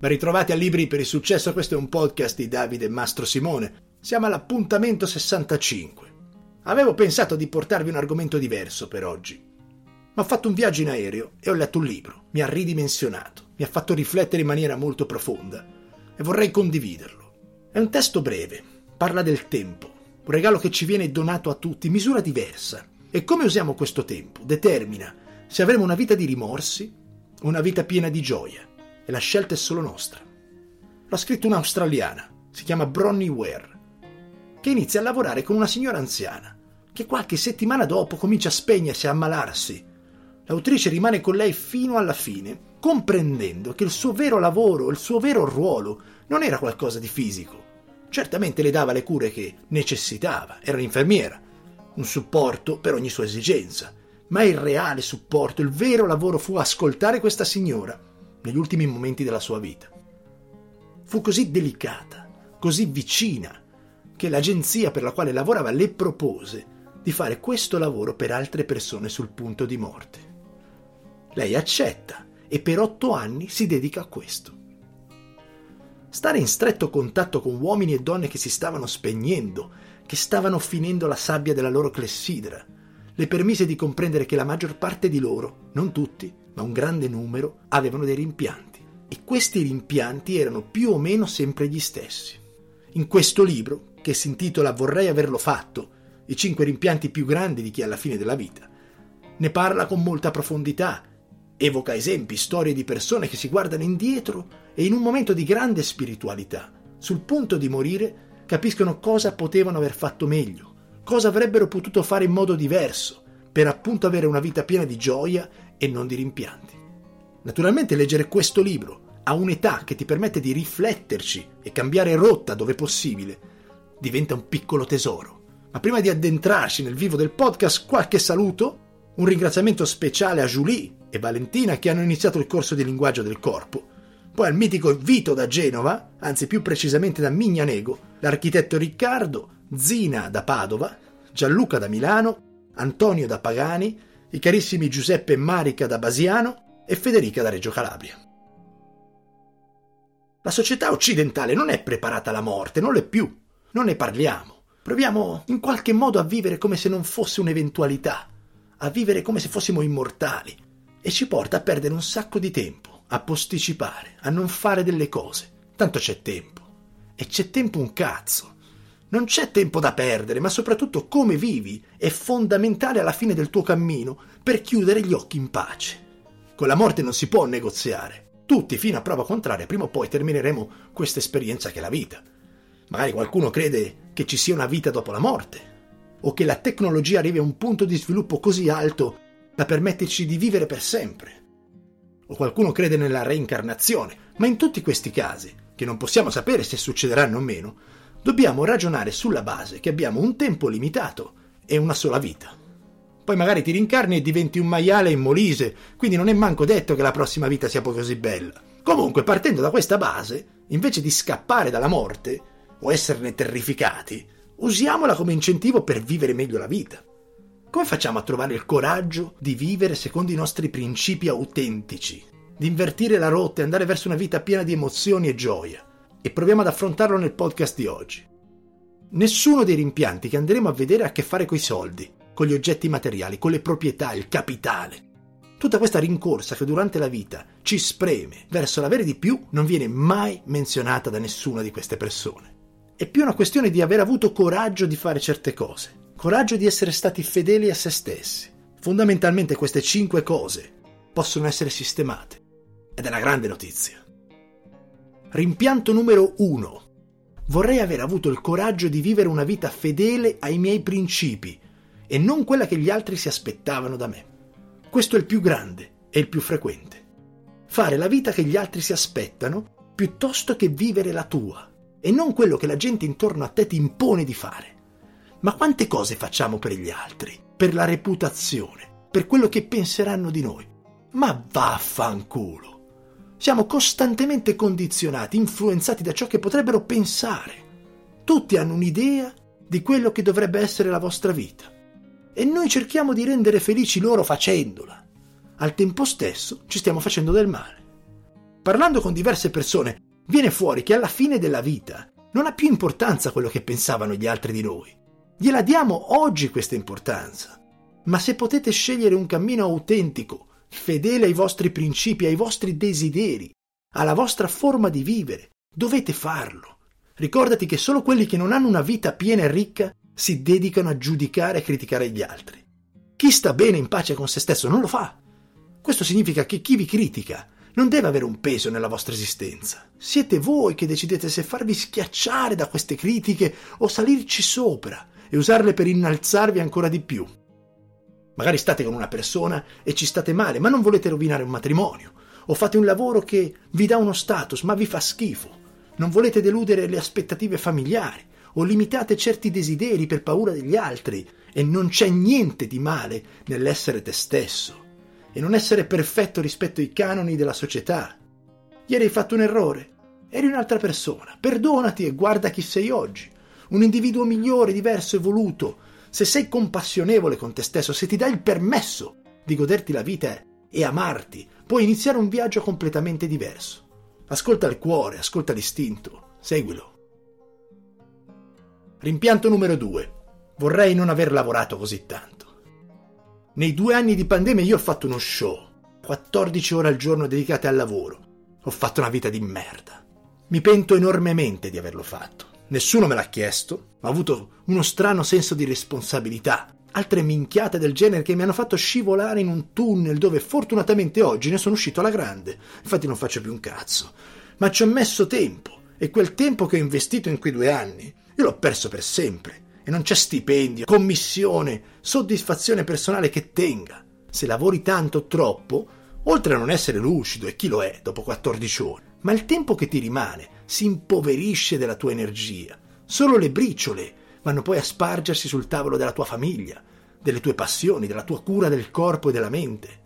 Ben ritrovati a Libri per il Successo, questo è un podcast di Davide Mastro Simone. Siamo all'appuntamento 65. Avevo pensato di portarvi un argomento diverso per oggi, ma ho fatto un viaggio in aereo e ho letto un libro. Mi ha ridimensionato, mi ha fatto riflettere in maniera molto profonda e vorrei condividerlo. È un testo breve, parla del tempo, un regalo che ci viene donato a tutti, misura diversa. E come usiamo questo tempo determina se avremo una vita di rimorsi o una vita piena di gioia e la scelta è solo nostra. L'ha scritto un'australiana, si chiama Bronnie Ware, che inizia a lavorare con una signora anziana, che qualche settimana dopo comincia a spegnersi, a ammalarsi. L'autrice rimane con lei fino alla fine, comprendendo che il suo vero lavoro, il suo vero ruolo, non era qualcosa di fisico. Certamente le dava le cure che necessitava, era un'infermiera, un supporto per ogni sua esigenza, ma il reale supporto, il vero lavoro fu ascoltare questa signora negli ultimi momenti della sua vita. Fu così delicata, così vicina, che l'agenzia per la quale lavorava le propose di fare questo lavoro per altre persone sul punto di morte. Lei accetta e per otto anni si dedica a questo. Stare in stretto contatto con uomini e donne che si stavano spegnendo, che stavano finendo la sabbia della loro clessidra, le permise di comprendere che la maggior parte di loro, non tutti, ma un grande numero, avevano dei rimpianti. E questi rimpianti erano più o meno sempre gli stessi. In questo libro, che si intitola Vorrei averlo fatto, i cinque rimpianti più grandi di chi è alla fine della vita, ne parla con molta profondità, evoca esempi, storie di persone che si guardano indietro e in un momento di grande spiritualità, sul punto di morire, capiscono cosa potevano aver fatto meglio, cosa avrebbero potuto fare in modo diverso, per appunto avere una vita piena di gioia e non di rimpianti. Naturalmente leggere questo libro a un'età che ti permette di rifletterci e cambiare rotta dove possibile diventa un piccolo tesoro. Ma prima di addentrarci nel vivo del podcast, qualche saluto, un ringraziamento speciale a Julie e Valentina che hanno iniziato il corso di linguaggio del corpo, poi al mitico Vito da Genova, anzi più precisamente da Mignanego, l'architetto Riccardo, Zina da Padova, Gianluca da Milano, Antonio da Pagani, i carissimi Giuseppe Marica da Basiano e Federica da Reggio Calabria. La società occidentale non è preparata alla morte, non l'è più, non ne parliamo. Proviamo in qualche modo a vivere come se non fosse un'eventualità, a vivere come se fossimo immortali, e ci porta a perdere un sacco di tempo, a posticipare, a non fare delle cose. Tanto c'è tempo. E c'è tempo un cazzo. Non c'è tempo da perdere, ma soprattutto come vivi è fondamentale alla fine del tuo cammino per chiudere gli occhi in pace. Con la morte non si può negoziare. Tutti, fino a prova contraria, prima o poi termineremo questa esperienza che è la vita. Magari qualcuno crede che ci sia una vita dopo la morte, o che la tecnologia arrivi a un punto di sviluppo così alto da permetterci di vivere per sempre. O qualcuno crede nella reincarnazione, ma in tutti questi casi, che non possiamo sapere se succederanno o meno, dobbiamo ragionare sulla base che abbiamo un tempo limitato e una sola vita. Poi magari ti rincarni e diventi un maiale in Molise, quindi non è manco detto che la prossima vita sia poi così bella. Comunque, partendo da questa base, invece di scappare dalla morte o esserne terrificati, usiamola come incentivo per vivere meglio la vita. Come facciamo a trovare il coraggio di vivere secondo i nostri principi autentici, di invertire la rotta e andare verso una vita piena di emozioni e gioia? E proviamo ad affrontarlo nel podcast di oggi. Nessuno dei rimpianti che andremo a vedere ha a che fare con i soldi, con gli oggetti materiali, con le proprietà, il capitale. Tutta questa rincorsa che durante la vita ci spreme verso l'avere di più non viene mai menzionata da nessuna di queste persone. È più una questione di aver avuto coraggio di fare certe cose, coraggio di essere stati fedeli a se stessi. Fondamentalmente queste cinque cose possono essere sistemate. Ed è una grande notizia. Rimpianto numero 1. Vorrei aver avuto il coraggio di vivere una vita fedele ai miei principi e non quella che gli altri si aspettavano da me. Questo è il più grande e il più frequente. Fare la vita che gli altri si aspettano piuttosto che vivere la tua e non quello che la gente intorno a te ti impone di fare. Ma quante cose facciamo per gli altri, per la reputazione, per quello che penseranno di noi? Ma vaffanculo! Siamo costantemente condizionati, influenzati da ciò che potrebbero pensare. Tutti hanno un'idea di quello che dovrebbe essere la vostra vita. E noi cerchiamo di rendere felici loro facendola. Al tempo stesso ci stiamo facendo del male. Parlando con diverse persone, viene fuori che alla fine della vita non ha più importanza quello che pensavano gli altri di noi. Gliela diamo oggi questa importanza. Ma se potete scegliere un cammino autentico, fedele ai vostri principi, ai vostri desideri, alla vostra forma di vivere, dovete farlo. Ricordati che solo quelli che non hanno una vita piena e ricca si dedicano a giudicare e criticare gli altri. Chi sta bene in pace con se stesso non lo fa. Questo significa che chi vi critica non deve avere un peso nella vostra esistenza. Siete voi che decidete se farvi schiacciare da queste critiche o salirci sopra e usarle per innalzarvi ancora di più. Magari state con una persona e ci state male, ma non volete rovinare un matrimonio, o fate un lavoro che vi dà uno status, ma vi fa schifo. Non volete deludere le aspettative familiari, o limitate certi desideri per paura degli altri, e non c'è niente di male nell'essere te stesso. E non essere perfetto rispetto ai canoni della società. Ieri hai fatto un errore, eri un'altra persona, perdonati e guarda chi sei oggi, un individuo migliore, diverso, evoluto. Se sei compassionevole con te stesso, se ti dai il permesso di goderti la vita e amarti, puoi iniziare un viaggio completamente diverso. Ascolta il cuore, ascolta l'istinto, seguilo. Rimpianto numero due. Vorrei non aver lavorato così tanto. Nei due anni di pandemia io ho fatto uno show, 14 ore al giorno dedicate al lavoro. Ho fatto una vita di merda. Mi pento enormemente di averlo fatto. Nessuno me l'ha chiesto, ma ho avuto uno strano senso di responsabilità. Altre minchiate del genere che mi hanno fatto scivolare in un tunnel dove fortunatamente oggi ne sono uscito alla grande. Infatti non faccio più un cazzo. Ma ci ho messo tempo e quel tempo che ho investito in quei due anni io l'ho perso per sempre e non c'è stipendio, commissione, soddisfazione personale che tenga. Se lavori tanto troppo, oltre a non essere lucido, e chi lo è dopo 14 ore, ma il tempo che ti rimane si impoverisce della tua energia. Solo le briciole vanno poi a spargersi sul tavolo della tua famiglia, delle tue passioni, della tua cura del corpo e della mente.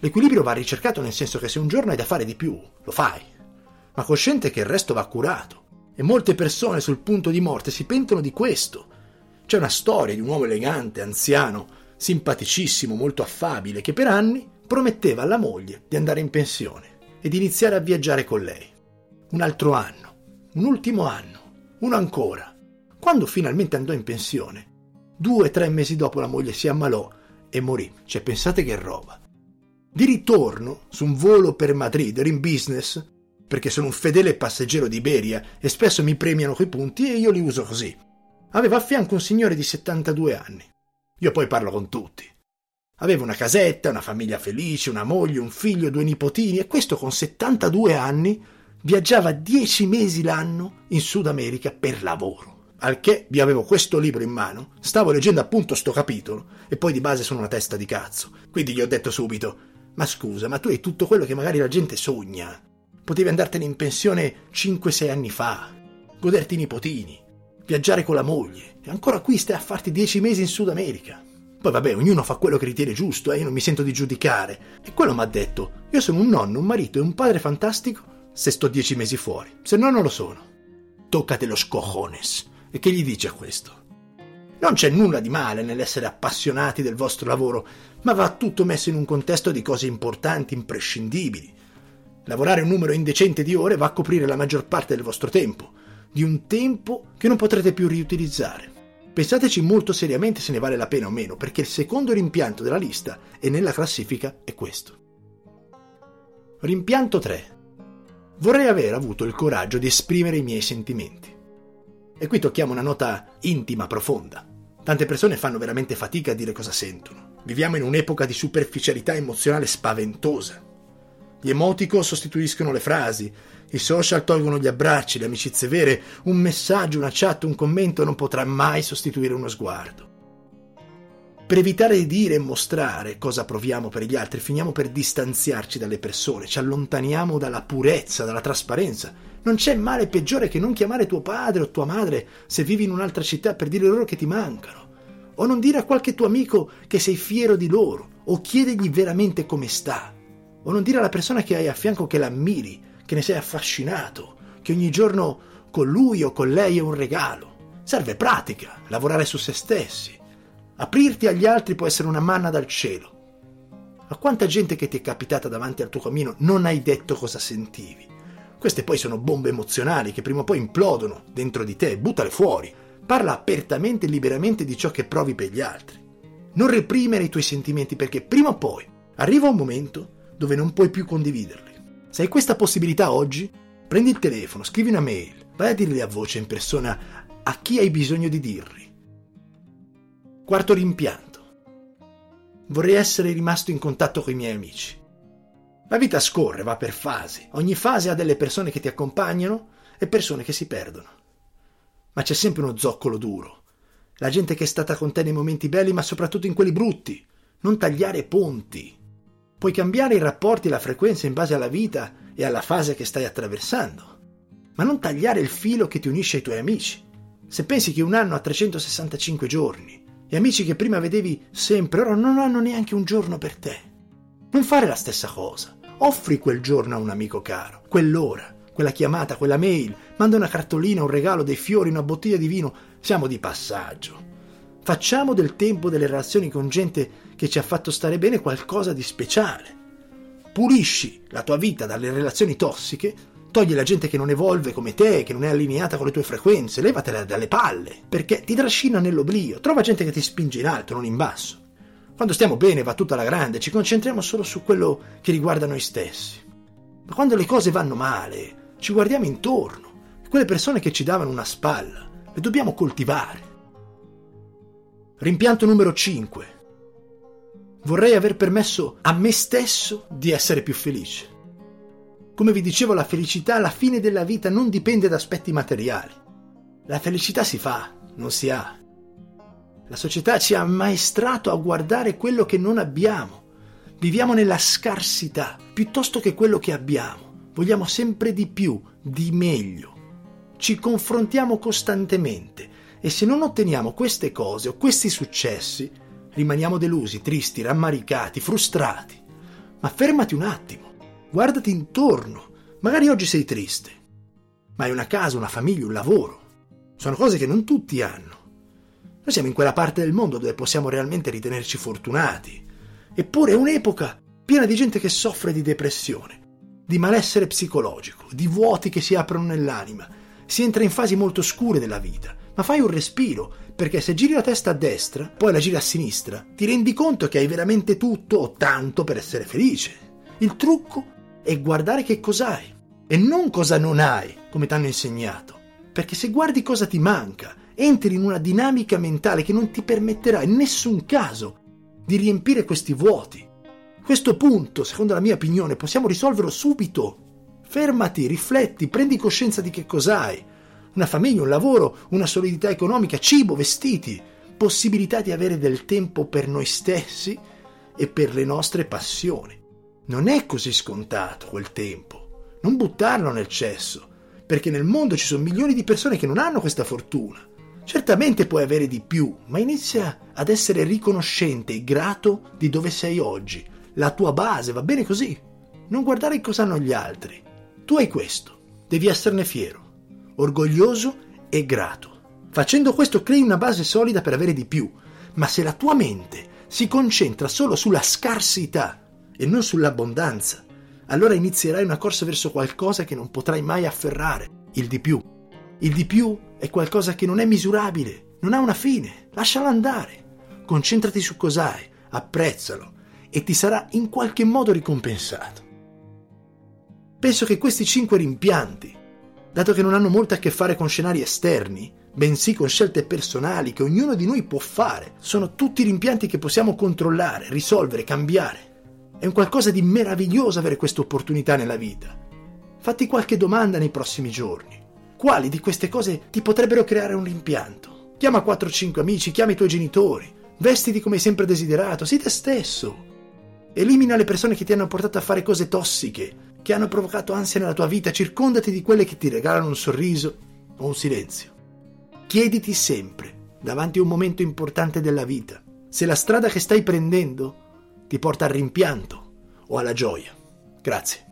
L'equilibrio va ricercato nel senso che se un giorno hai da fare di più, lo fai, ma cosciente che il resto va curato. E molte persone sul punto di morte si pentono di questo. C'è una storia di un uomo elegante, anziano, simpaticissimo, molto affabile, che per anni prometteva alla moglie di andare in pensione e di iniziare a viaggiare con lei. Un altro anno, un ultimo anno, uno ancora. Quando finalmente andò in pensione, due o tre mesi dopo la moglie si ammalò e morì. Cioè, pensate che roba. Di ritorno, su un volo per Madrid, ero in business, perché sono un fedele passeggero di Iberia e spesso mi premiano quei punti e io li uso così. Aveva a fianco un signore di 72 anni. Io poi parlo con tutti. Aveva una casetta, una famiglia felice, una moglie, un figlio, due nipotini e questo con 72 anni viaggiava 10 mesi l'anno in Sud America per lavoro. Al che vi avevo questo libro in mano, stavo leggendo appunto sto capitolo e poi di base sono una testa di cazzo. Quindi gli ho detto subito: Ma scusa, ma tu hai tutto quello che magari la gente sogna. Potevi andartene in pensione 5-6 anni fa, goderti i nipotini, viaggiare con la moglie, e ancora qui stai a farti 10 mesi in Sud America. Poi vabbè, ognuno fa quello che ritiene giusto, eh? io non mi sento di giudicare. E quello mi ha detto, io sono un nonno, un marito e un padre fantastico se sto 10 mesi fuori, se no non lo sono. Toccate lo scojones. E che gli dice a questo? Non c'è nulla di male nell'essere appassionati del vostro lavoro, ma va tutto messo in un contesto di cose importanti, imprescindibili. Lavorare un numero indecente di ore va a coprire la maggior parte del vostro tempo, di un tempo che non potrete più riutilizzare. Pensateci molto seriamente se ne vale la pena o meno, perché il secondo rimpianto della lista e nella classifica è questo. Rimpianto 3. Vorrei aver avuto il coraggio di esprimere i miei sentimenti. E qui tocchiamo una nota intima, profonda. Tante persone fanno veramente fatica a dire cosa sentono. Viviamo in un'epoca di superficialità emozionale spaventosa. Gli emoticon sostituiscono le frasi, i social tolgono gli abbracci, le amicizie vere, un messaggio, una chat, un commento non potrà mai sostituire uno sguardo. Per evitare di dire e mostrare cosa proviamo per gli altri, finiamo per distanziarci dalle persone, ci allontaniamo dalla purezza, dalla trasparenza. Non c'è male peggiore che non chiamare tuo padre o tua madre se vivi in un'altra città per dire loro che ti mancano. O non dire a qualche tuo amico che sei fiero di loro, o chiedergli veramente come sta o non dire alla persona che hai a fianco che l'ammiri, che ne sei affascinato, che ogni giorno con lui o con lei è un regalo. Serve pratica, lavorare su se stessi. Aprirti agli altri può essere una manna dal cielo. A quanta gente che ti è capitata davanti al tuo cammino non hai detto cosa sentivi? Queste poi sono bombe emozionali che prima o poi implodono dentro di te, buttale fuori. Parla apertamente e liberamente di ciò che provi per gli altri. Non reprimere i tuoi sentimenti perché prima o poi arriva un momento dove non puoi più condividerli. Se hai questa possibilità oggi, prendi il telefono, scrivi una mail, vai a dirli a voce in persona a chi hai bisogno di dirli. Quarto rimpianto. Vorrei essere rimasto in contatto con i miei amici. La vita scorre, va per fasi. Ogni fase ha delle persone che ti accompagnano e persone che si perdono. Ma c'è sempre uno zoccolo duro. La gente che è stata con te nei momenti belli, ma soprattutto in quelli brutti. Non tagliare ponti. Puoi cambiare i rapporti e la frequenza in base alla vita e alla fase che stai attraversando. Ma non tagliare il filo che ti unisce ai tuoi amici. Se pensi che un anno ha 365 giorni e amici che prima vedevi sempre ora non hanno neanche un giorno per te, non fare la stessa cosa. Offri quel giorno a un amico caro, quell'ora, quella chiamata, quella mail, manda una cartolina, un regalo, dei fiori, una bottiglia di vino. Siamo di passaggio. Facciamo del tempo delle relazioni con gente che ci ha fatto stare bene qualcosa di speciale. Pulisci la tua vita dalle relazioni tossiche, togli la gente che non evolve come te, che non è allineata con le tue frequenze, levatela dalle palle, perché ti trascina nell'oblio. Trova gente che ti spinge in alto, non in basso. Quando stiamo bene va tutta la grande, ci concentriamo solo su quello che riguarda noi stessi. Ma quando le cose vanno male, ci guardiamo intorno quelle persone che ci davano una spalla le dobbiamo coltivare. Rimpianto numero 5. Vorrei aver permesso a me stesso di essere più felice. Come vi dicevo, la felicità alla fine della vita non dipende da aspetti materiali. La felicità si fa, non si ha. La società ci ha ammaestrato a guardare quello che non abbiamo. Viviamo nella scarsità piuttosto che quello che abbiamo. Vogliamo sempre di più, di meglio. Ci confrontiamo costantemente e se non otteniamo queste cose o questi successi, rimaniamo delusi, tristi, rammaricati, frustrati. Ma fermati un attimo, guardati intorno. Magari oggi sei triste, ma hai una casa, una famiglia, un lavoro. Sono cose che non tutti hanno. Noi siamo in quella parte del mondo dove possiamo realmente ritenerci fortunati. Eppure è un'epoca piena di gente che soffre di depressione, di malessere psicologico, di vuoti che si aprono nell'anima. Si entra in fasi molto scure della vita, ma fai un respiro, perché se giri la testa a destra, poi la giri a sinistra, ti rendi conto che hai veramente tutto o tanto per essere felice. Il trucco è guardare che cos'hai e non cosa non hai, come ti hanno insegnato. Perché se guardi cosa ti manca entri in una dinamica mentale che non ti permetterà in nessun caso di riempire questi vuoti. Questo punto, secondo la mia opinione, possiamo risolverlo subito. Fermati, rifletti, prendi coscienza di che cos'hai. Una famiglia, un lavoro, una solidità economica, cibo, vestiti, possibilità di avere del tempo per noi stessi e per le nostre passioni. Non è così scontato quel tempo. Non buttarlo nel cesso, perché nel mondo ci sono milioni di persone che non hanno questa fortuna. Certamente puoi avere di più, ma inizia ad essere riconoscente e grato di dove sei oggi. La tua base va bene così. Non guardare cosa hanno gli altri. Tu hai questo, devi esserne fiero, orgoglioso e grato. Facendo questo crei una base solida per avere di più, ma se la tua mente si concentra solo sulla scarsità e non sull'abbondanza, allora inizierai una corsa verso qualcosa che non potrai mai afferrare, il di più. Il di più è qualcosa che non è misurabile, non ha una fine, lascialo andare. Concentrati su cos'hai, apprezzalo e ti sarà in qualche modo ricompensato. Penso che questi cinque rimpianti, dato che non hanno molto a che fare con scenari esterni, bensì con scelte personali che ognuno di noi può fare, sono tutti rimpianti che possiamo controllare, risolvere, cambiare. È un qualcosa di meraviglioso avere questa opportunità nella vita. Fatti qualche domanda nei prossimi giorni. Quali di queste cose ti potrebbero creare un rimpianto? Chiama 4-5 amici, chiama i tuoi genitori, vestiti come hai sempre desiderato, sii te stesso. Elimina le persone che ti hanno portato a fare cose tossiche, che hanno provocato ansia nella tua vita, circondati di quelle che ti regalano un sorriso o un silenzio. Chiediti sempre, davanti a un momento importante della vita, se la strada che stai prendendo ti porta al rimpianto o alla gioia. Grazie.